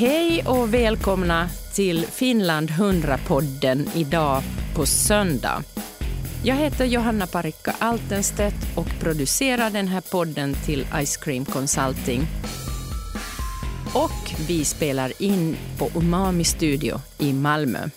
Hej och välkomna till Finland 100-podden idag på söndag. Jag heter Johanna Parikka Altenstedt och producerar den här podden till Ice Cream Consulting. Och vi spelar in på Umami Studio i Malmö.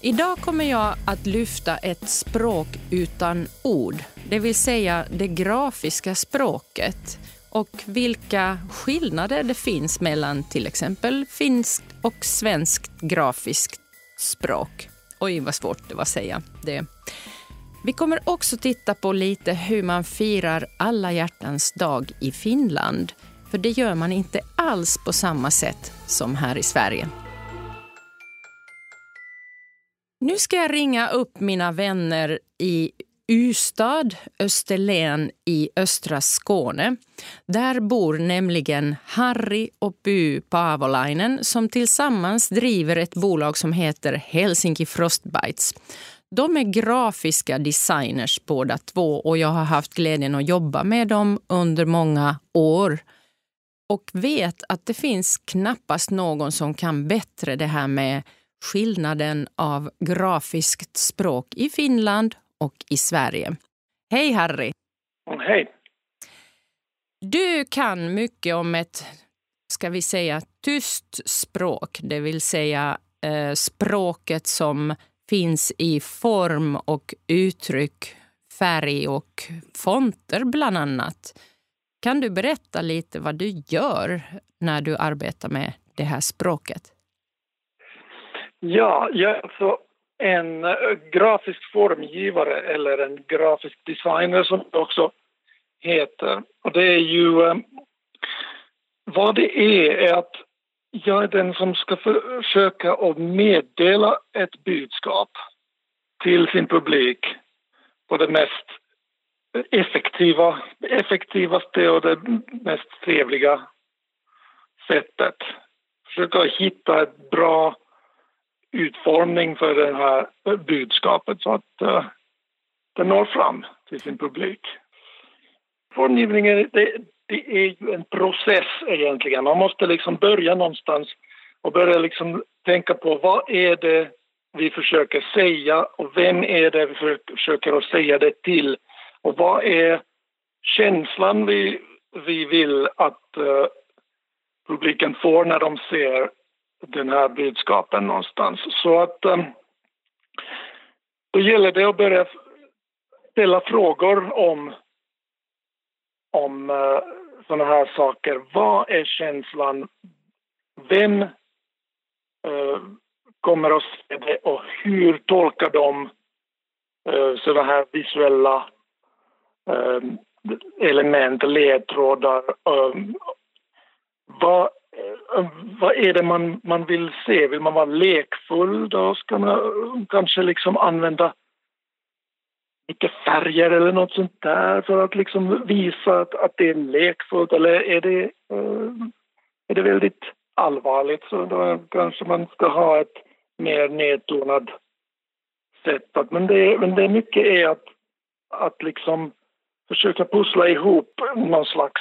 Idag kommer jag att lyfta ett språk utan ord, det vill säga det grafiska språket och vilka skillnader det finns mellan till exempel finskt och svenskt grafiskt språk. Oj, vad svårt det var att säga det. Vi kommer också titta på lite hur man firar alla hjärtans dag i Finland. För det gör man inte alls på samma sätt som här i Sverige. Nu ska jag ringa upp mina vänner i Ystad, Österlen i östra Skåne. Där bor nämligen Harry och Py Paavolainen som tillsammans driver ett bolag som heter Helsinki Frostbites. De är grafiska designers båda två och jag har haft glädjen att jobba med dem under många år och vet att det finns knappast någon som kan bättre det här med skillnaden av grafiskt språk i Finland och i Sverige. Hej Harry! Hej! Du kan mycket om ett, ska vi säga, tyst språk, det vill säga eh, språket som finns i form och uttryck, färg och fonter bland annat. Kan du berätta lite vad du gör när du arbetar med det här språket? Ja, jag är alltså en eh, grafisk formgivare eller en grafisk designer som det också heter. Och det är ju... Eh, vad det är, är att jag är den som ska försöka att meddela ett budskap till sin publik på det mest effektiva, effektivaste och det mest trevliga sättet. Försöka hitta ett bra utformning för det här budskapet så att uh, det når fram till sin publik. Formgivningen det, det är ju en process egentligen. Man måste liksom börja någonstans och börja liksom tänka på vad är det vi försöker säga och vem är det vi försöker att säga det till och vad är känslan vi, vi vill att uh, publiken får när de ser den här budskapen någonstans. Så att eh, då gäller det att börja ställa frågor om, om eh, sådana här saker. Vad är känslan? Vem eh, kommer att se det och hur tolkar de uh, sådana här visuella element, ledtrådar? Vad Eh, vad är det man, man vill se? Vill man vara lekfull då ska man eh, kanske liksom använda mycket färger eller något sånt där för att liksom visa att, att det är lekfullt eller är det, eh, är det väldigt allvarligt så då kanske man ska ha ett mer nedtonat sätt. Men, det, men det mycket är att, att liksom försöka pussla ihop någon slags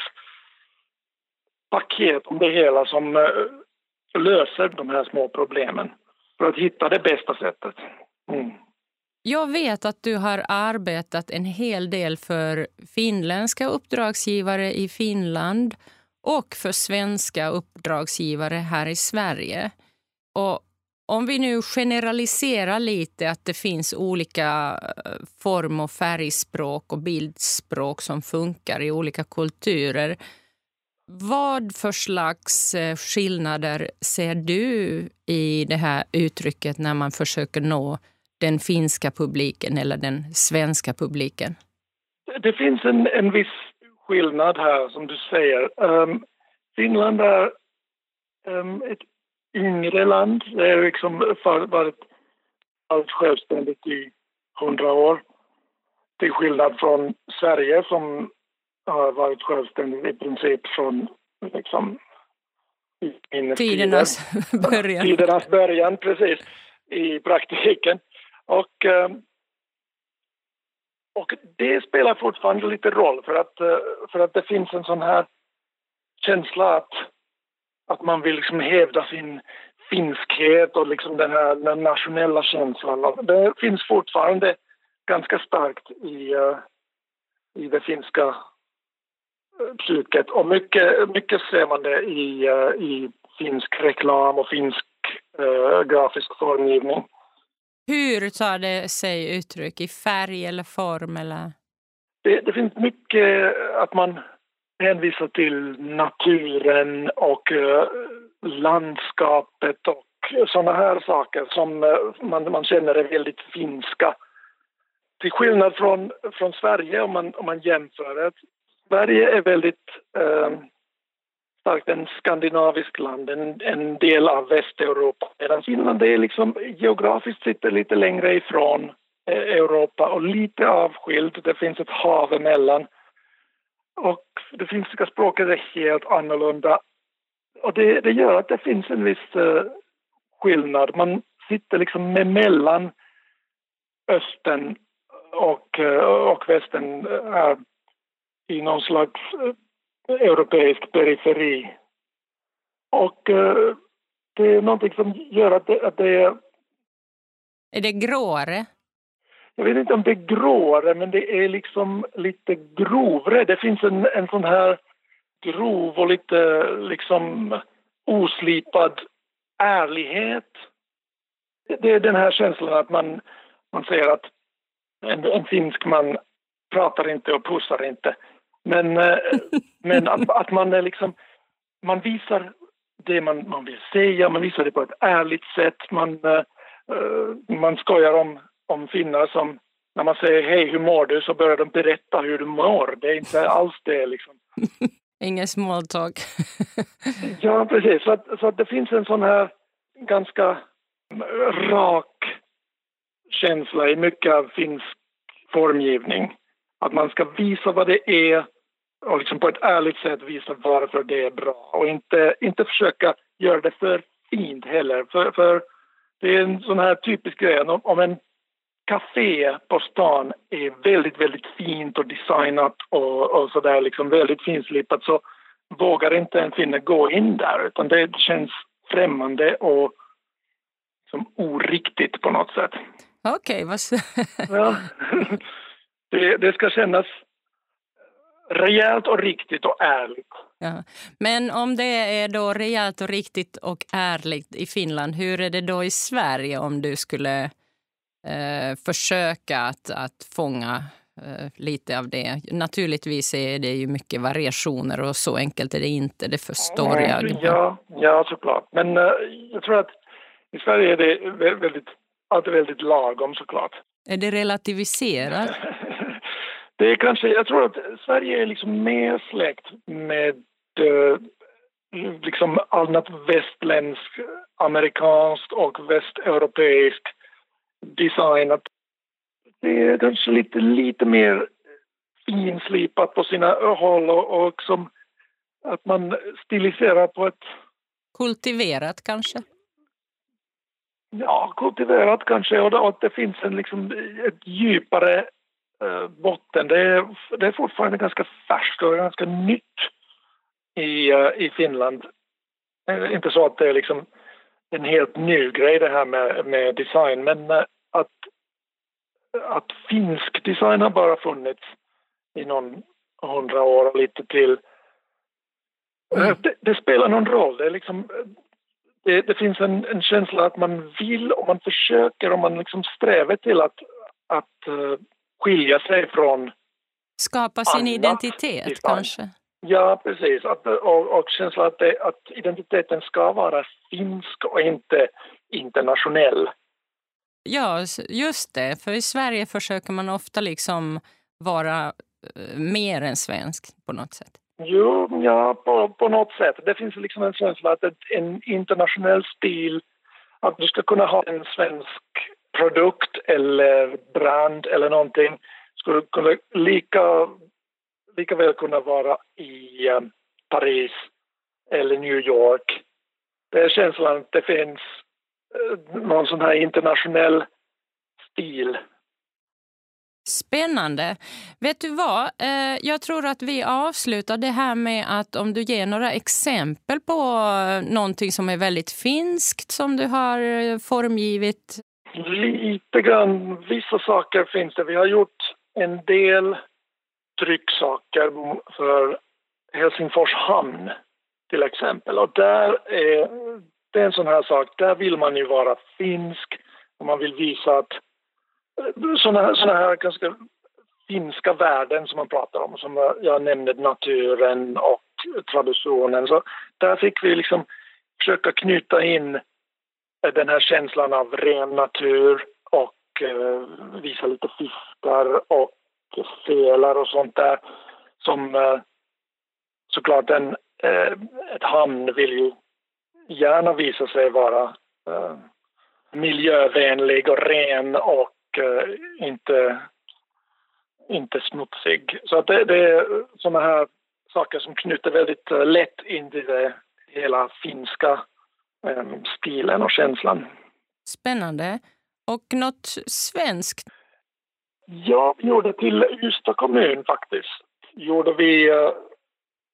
paket om det hela som eh, löser de här små problemen för att hitta det bästa sättet. Mm. Jag vet att du har arbetat en hel del för finländska uppdragsgivare i Finland och för svenska uppdragsgivare här i Sverige. Och om vi nu generaliserar lite att det finns olika eh, form och färgspråk och bildspråk som funkar i olika kulturer vad för slags eh, skillnader ser du i det här uttrycket när man försöker nå den finska publiken eller den svenska publiken? Det finns en, en viss skillnad här, som du säger. Um, Finland är um, ett yngre land. Det har liksom varit, allt självständigt i hundra år. Till skillnad från Sverige som har varit självständig i princip från liksom, tidernas början. Tidernas början, precis, i praktiken. Och, eh, och det spelar fortfarande lite roll för att, eh, för att det finns en sån här känsla att, att man vill liksom hävda sin finskhet och liksom den här den nationella känslan. Det finns fortfarande ganska starkt i, uh, i det finska eh, psyket och mycket, mycket ser man det i, uh, i finsk reklam och finsk uh, grafisk formgivning. Hur tar det sig uttryck? I färg eller form? Eller? Det, det finns mycket att man hänvisar till naturen och uh, landskapet och sådana här saker som uh, man, man känner är väldigt finska. Till skillnad från, från Sverige om man, om man jämför. Sverige är väldigt eh, starkt en skandinavisk land, en, en del av Västeuropa. Medan Finland är liksom geografiskt sitter lite längre ifrån eh, Europa och lite avskilt. Det finns ett hav emellan. Och det finska språket är helt annorlunda. Och det, det gör att det finns en viss eh, skillnad. Man sitter liksom mellan östen och, eh, och västen eh, i någon slags europeisk periferi. Och uh, det är någonting som gör att det, att det är... Är det gråare? Jag vet inte om det är gråare, men det är liksom lite grovre. Det finns en, en sån här grov och lite liksom oslipad ärlighet. Det är den här känslan att man, man säger att en, en finsk man pratar inte och pussar inte. Men, eh, men att, att man är liksom, man visar det man, man vill säga, man visar det på ett ärligt sätt. Man, uh, man skojar om, om finnar som när man säger hej, hur mår du? Så börjar de berätta hur du mår. Det är inte alls det liksom. Ingen small talk. ja, precis. Så, att, så att det finns en sån här ganska rak känsla i mycket av finsk formgivning. Att man ska visa vad det är och liksom på ett ärligt sätt visa varför det är bra och inte, inte försöka göra det för fint heller. För, för det är en sån här typisk grej, om, om en café på stan är väldigt, väldigt fint och designat och, och sådär liksom väldigt finslipat så vågar inte en finne gå in där utan det känns främmande och som oriktigt på något sätt. Okej, okay, vad... ja. det, det ska kännas rejält och riktigt och ärligt. Ja. Men om det är då rejält och riktigt och ärligt i Finland, hur är det då i Sverige om du skulle eh, försöka att, att fånga eh, lite av det? Naturligtvis är det ju mycket variationer och så enkelt är det inte, det förstår mm, jag. Ja, ja såklart. Men uh, jag tror att i Sverige är det väldigt, allt är väldigt lagom såklart. Är det relativiserat? Det är kanske, jag tror att Sverige är liksom mer släkt med eh, liksom annat västländskt, amerikanskt och västeuropeiskt design. Att det är kanske lite, lite mer finslipat på sina håll och, och som att man stiliserar på ett... Kultiverat kanske? Ja, kultiverat kanske och att det finns en liksom ett djupare botten. Det är, det är fortfarande ganska färskt och ganska nytt i, uh, i Finland. Uh, inte så att det är liksom en helt ny grej det här med, med design men att, att finsk design har bara funnits i någon hundra år och lite till. Mm. Det, det, spelar någon roll. Det, liksom, det, det finns en, en, känsla att man vill och man försöker och man liksom strävar till att, att skilja sig från Skapa sin identitet design. kanske? Ja, precis. Att, och, och känslan att, det, att identiteten ska vara finsk och inte internationell. Ja, just det. För i Sverige försöker man ofta liksom vara eh, mer än svensk på något sätt. Jo, ja, på, på något sätt. Det finns liksom en känsla att en internationell stil, att du ska kunna ha en svensk produkt eller brand eller någonting skulle kunna lika, lika väl kunna vara i eh, Paris eller New York. Det är känslan att det finns eh, någon sån här internationell stil. Spännande. Vet du vad? Eh, jag tror att vi avslutar det här med att om du ger några exempel på någonting som är väldigt finskt som du har formgivit. Lite grann. Vissa saker finns det. Vi har gjort en del trycksaker för Helsingfors hamn till exempel. Och där är, det är en sån här sak, där vill man ju vara finsk och man vill visa att eh, såna här, såna här ganska finska värden som man pratar om, som jag nämnde naturen och traditionen. Så där fick vi liksom försöka knyta in den här känslan av ren natur och eh, visa lite fiskar och sälar och sånt där som eh, såklart en, eh, ett hamn vill ju gärna visa sig vara eh, miljövänlig och ren och eh, inte, inte smutsig. Så det, det är såna här saker som knyter väldigt eh, lätt in till det hela finska stilen och känslan. Spännande. Och något svenskt? Ja, vi gjorde till Ystad kommun faktiskt. Gjorde vi eh,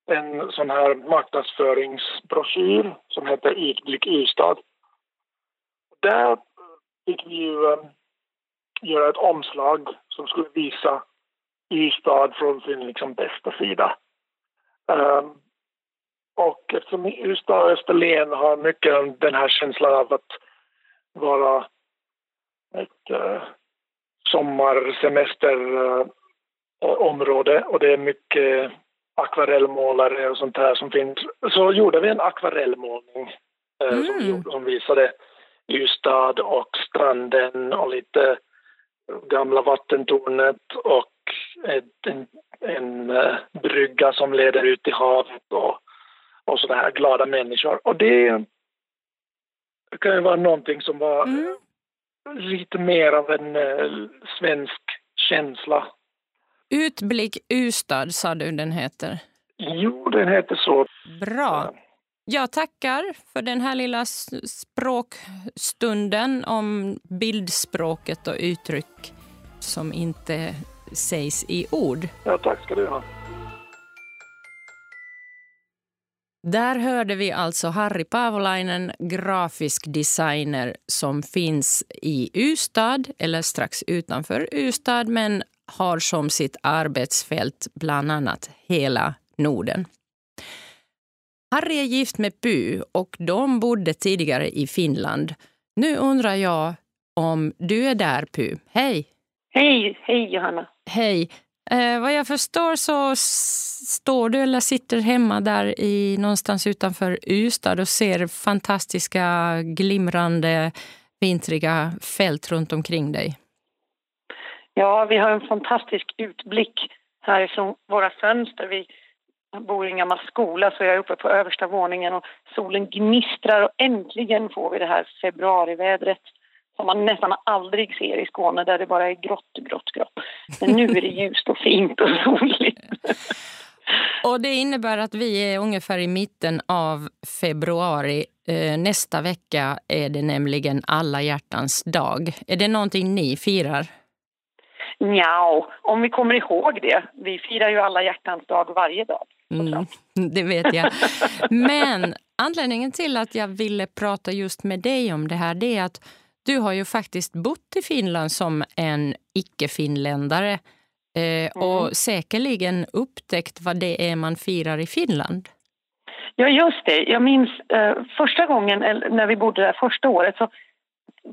en sån här marknadsföringsbroschyr som heter Utblick Ystad. Där fick vi ju um, göra ett omslag som skulle visa Ystad från sin liksom, bästa sida. Och eftersom Ystad och Österlen har mycket den här känslan av att vara ett uh, sommarsemesterområde uh, och det är mycket akvarellmålare och sånt här som finns. Så gjorde vi en akvarellmålning eh, mm. som, som visade Ystad och stranden och lite gamla vattentornet och ett, en, en uh, brygga som leder ut i havet och, och sådana här glada människor. Och det kan ju vara någonting som var mm. lite mer av en uh, svensk känsla Utblick Ystad sa du den heter? Jo, den heter så. Bra. Jag tackar för den här lilla språkstunden om bildspråket och uttryck som inte sägs i ord. Ja, tack ska du ha. Där hörde vi alltså Harry Paavolainen, grafisk designer som finns i Ystad, eller strax utanför Ystad, men har som sitt arbetsfält bland annat hela Norden. Harry är gift med Py och de bodde tidigare i Finland. Nu undrar jag om du är där, Py. Hej! Hej, hej Johanna. Hej. Eh, vad jag förstår så står du eller sitter hemma där i, någonstans utanför Ystad och ser fantastiska glimrande vintriga fält runt omkring dig. Ja, vi har en fantastisk utblick härifrån våra fönster. Vi bor i en gammal skola så jag är uppe på översta våningen och solen gnistrar och äntligen får vi det här februarivädret som man nästan aldrig ser i Skåne där det bara är grått, grått, grått. Men nu är det ljust och fint och soligt. Och det innebär att vi är ungefär i mitten av februari. Eh, nästa vecka är det nämligen alla hjärtans dag. Är det någonting ni firar? Ja, om vi kommer ihåg det. Vi firar ju alla hjärtans dag varje dag. Mm, det vet jag. Men anledningen till att jag ville prata just med dig om det här det är att du har ju faktiskt bott i Finland som en icke-finländare eh, mm. och säkerligen upptäckt vad det är man firar i Finland. Ja, just det. Jag minns eh, första gången när vi bodde där första året så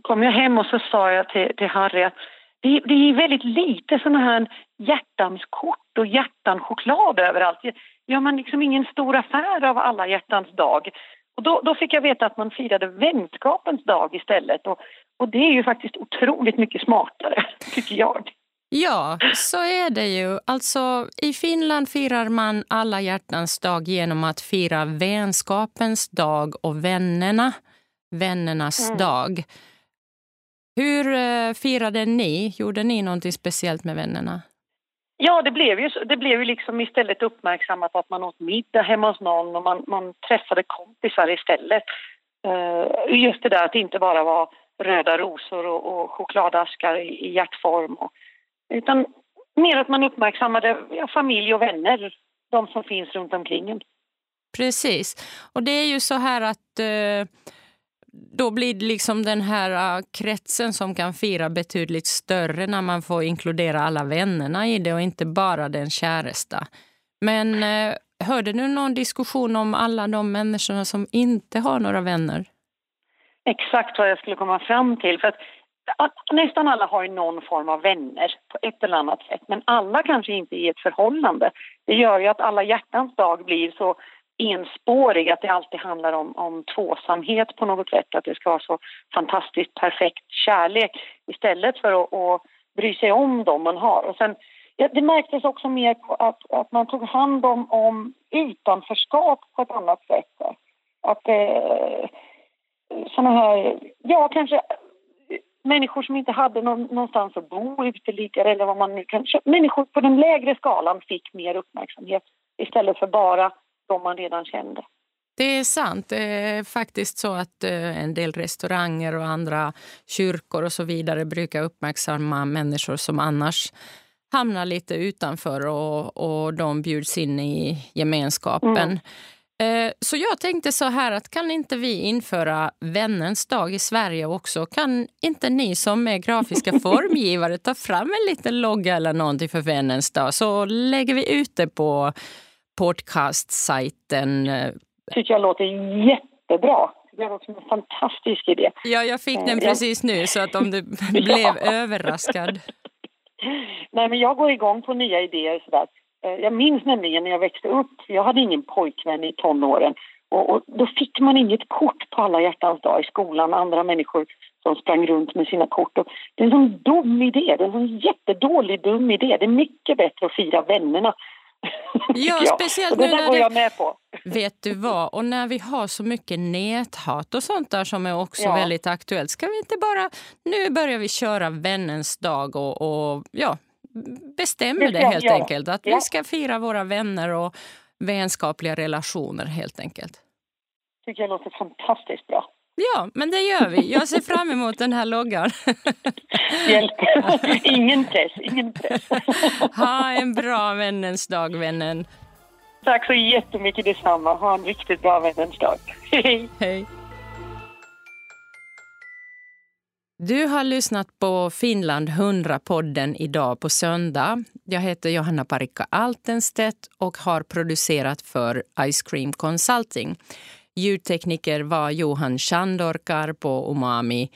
kom jag hem och så sa jag till, till Harry att det, det är väldigt lite såna här hjärtans kort och hjärtan choklad överallt. Gör man liksom ingen stor affär av alla hjärtans dag? Och då, då fick jag veta att man firade vänskapens dag istället. Och, och det är ju faktiskt otroligt mycket smartare, tycker jag. Ja, så är det ju. Alltså, I Finland firar man alla hjärtans dag genom att fira vänskapens dag och vännerna, vännernas mm. dag. Hur eh, firade ni? Gjorde ni någonting speciellt med vännerna? Ja, det blev ju, det blev ju liksom istället uppmärksammat att man åt middag hemma hos någon och man, man träffade kompisar istället. Uh, just det där att det inte bara var röda rosor och, och chokladaskar i, i hjärtform. Och Utan mer att man uppmärksammade ja, familj och vänner, de som finns runt omkring en. Precis. Och det är ju så här att eh, då blir det liksom den här uh, kretsen som kan fira betydligt större när man får inkludera alla vännerna i det och inte bara den käresta. Men eh, hörde du någon diskussion om alla de människorna som inte har några vänner? Exakt vad jag skulle komma fram till. För att, nästan alla har ju någon form av vänner på ett eller annat sätt men alla kanske inte i ett förhållande. Det gör ju att alla hjärtans dag blir så enspårig, att det alltid handlar om, om tvåsamhet på något sätt, att det ska vara så fantastiskt perfekt kärlek istället för att, att bry sig om dem man har. Och sen, ja, det märktes också mer på att, att man tog hand om, om utanförskap på ett annat sätt. Att eh, såna här, ja kanske människor som inte hade någon, någonstans att bo, uteliggare eller vad man nu kan... Människor på den lägre skalan fick mer uppmärksamhet istället för bara de man redan kände. Det är sant. Det är faktiskt så att eh, en del restauranger och andra kyrkor och så vidare brukar uppmärksamma människor som annars hamnar lite utanför och, och de bjuds in i gemenskapen. Mm. Eh, så jag tänkte så här att kan inte vi införa vännens dag i Sverige också? Kan inte ni som är grafiska formgivare ta fram en liten logga eller någonting för vännens dag så lägger vi ut det på podcastsajten. tycker jag låter jättebra. Det låter som en fantastisk idé. Ja, jag fick den eh, precis nu så att om du blev överraskad. Nej, men jag går igång på nya idéer sådär. Eh, jag minns nämligen när jag växte upp, jag hade ingen pojkvän i tonåren och, och då fick man inget kort på alla hjärtans dag i skolan, andra människor som sprang runt med sina kort. Och det är en sån dum idé, det är en sån jättedålig dum idé. Det är mycket bättre att fira vännerna Ja, speciellt nu när det, med på. Vet du vad, och när vi har så mycket näthat och sånt där som är också ja. väldigt aktuellt. Ska vi inte bara, nu börjar vi köra vännens dag och, och ja, bestämmer det helt ja. enkelt. Att ja. vi ska fira våra vänner och vänskapliga relationer helt enkelt. tycker jag låter fantastiskt bra. Ja, men det gör vi. Jag ser fram emot den här loggan. Hjälp. Ingen press, ingen press. Ha en bra vännens dag, vännen. Tack så jättemycket detsamma. Ha en riktigt bra vännens dag. Hej. Hej. Du har lyssnat på Finland 100-podden idag på söndag. Jag heter Johanna Parikka Altenstedt och har producerat för Ice Cream Consulting. Ljudtekniker var Johan Chandorkar på Umami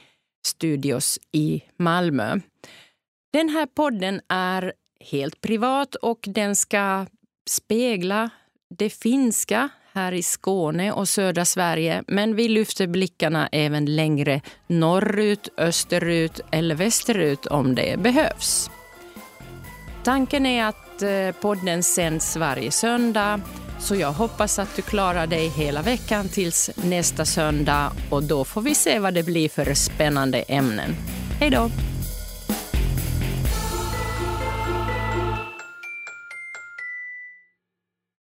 Studios i Malmö. Den här podden är helt privat och den ska spegla det finska här i Skåne och södra Sverige men vi lyfter blickarna även längre norrut, österut eller västerut om det behövs. Tanken är att eh, podden sänds varje söndag så jag hoppas att du klarar dig hela veckan tills nästa söndag och då får vi se vad det blir för spännande ämnen. Hej då!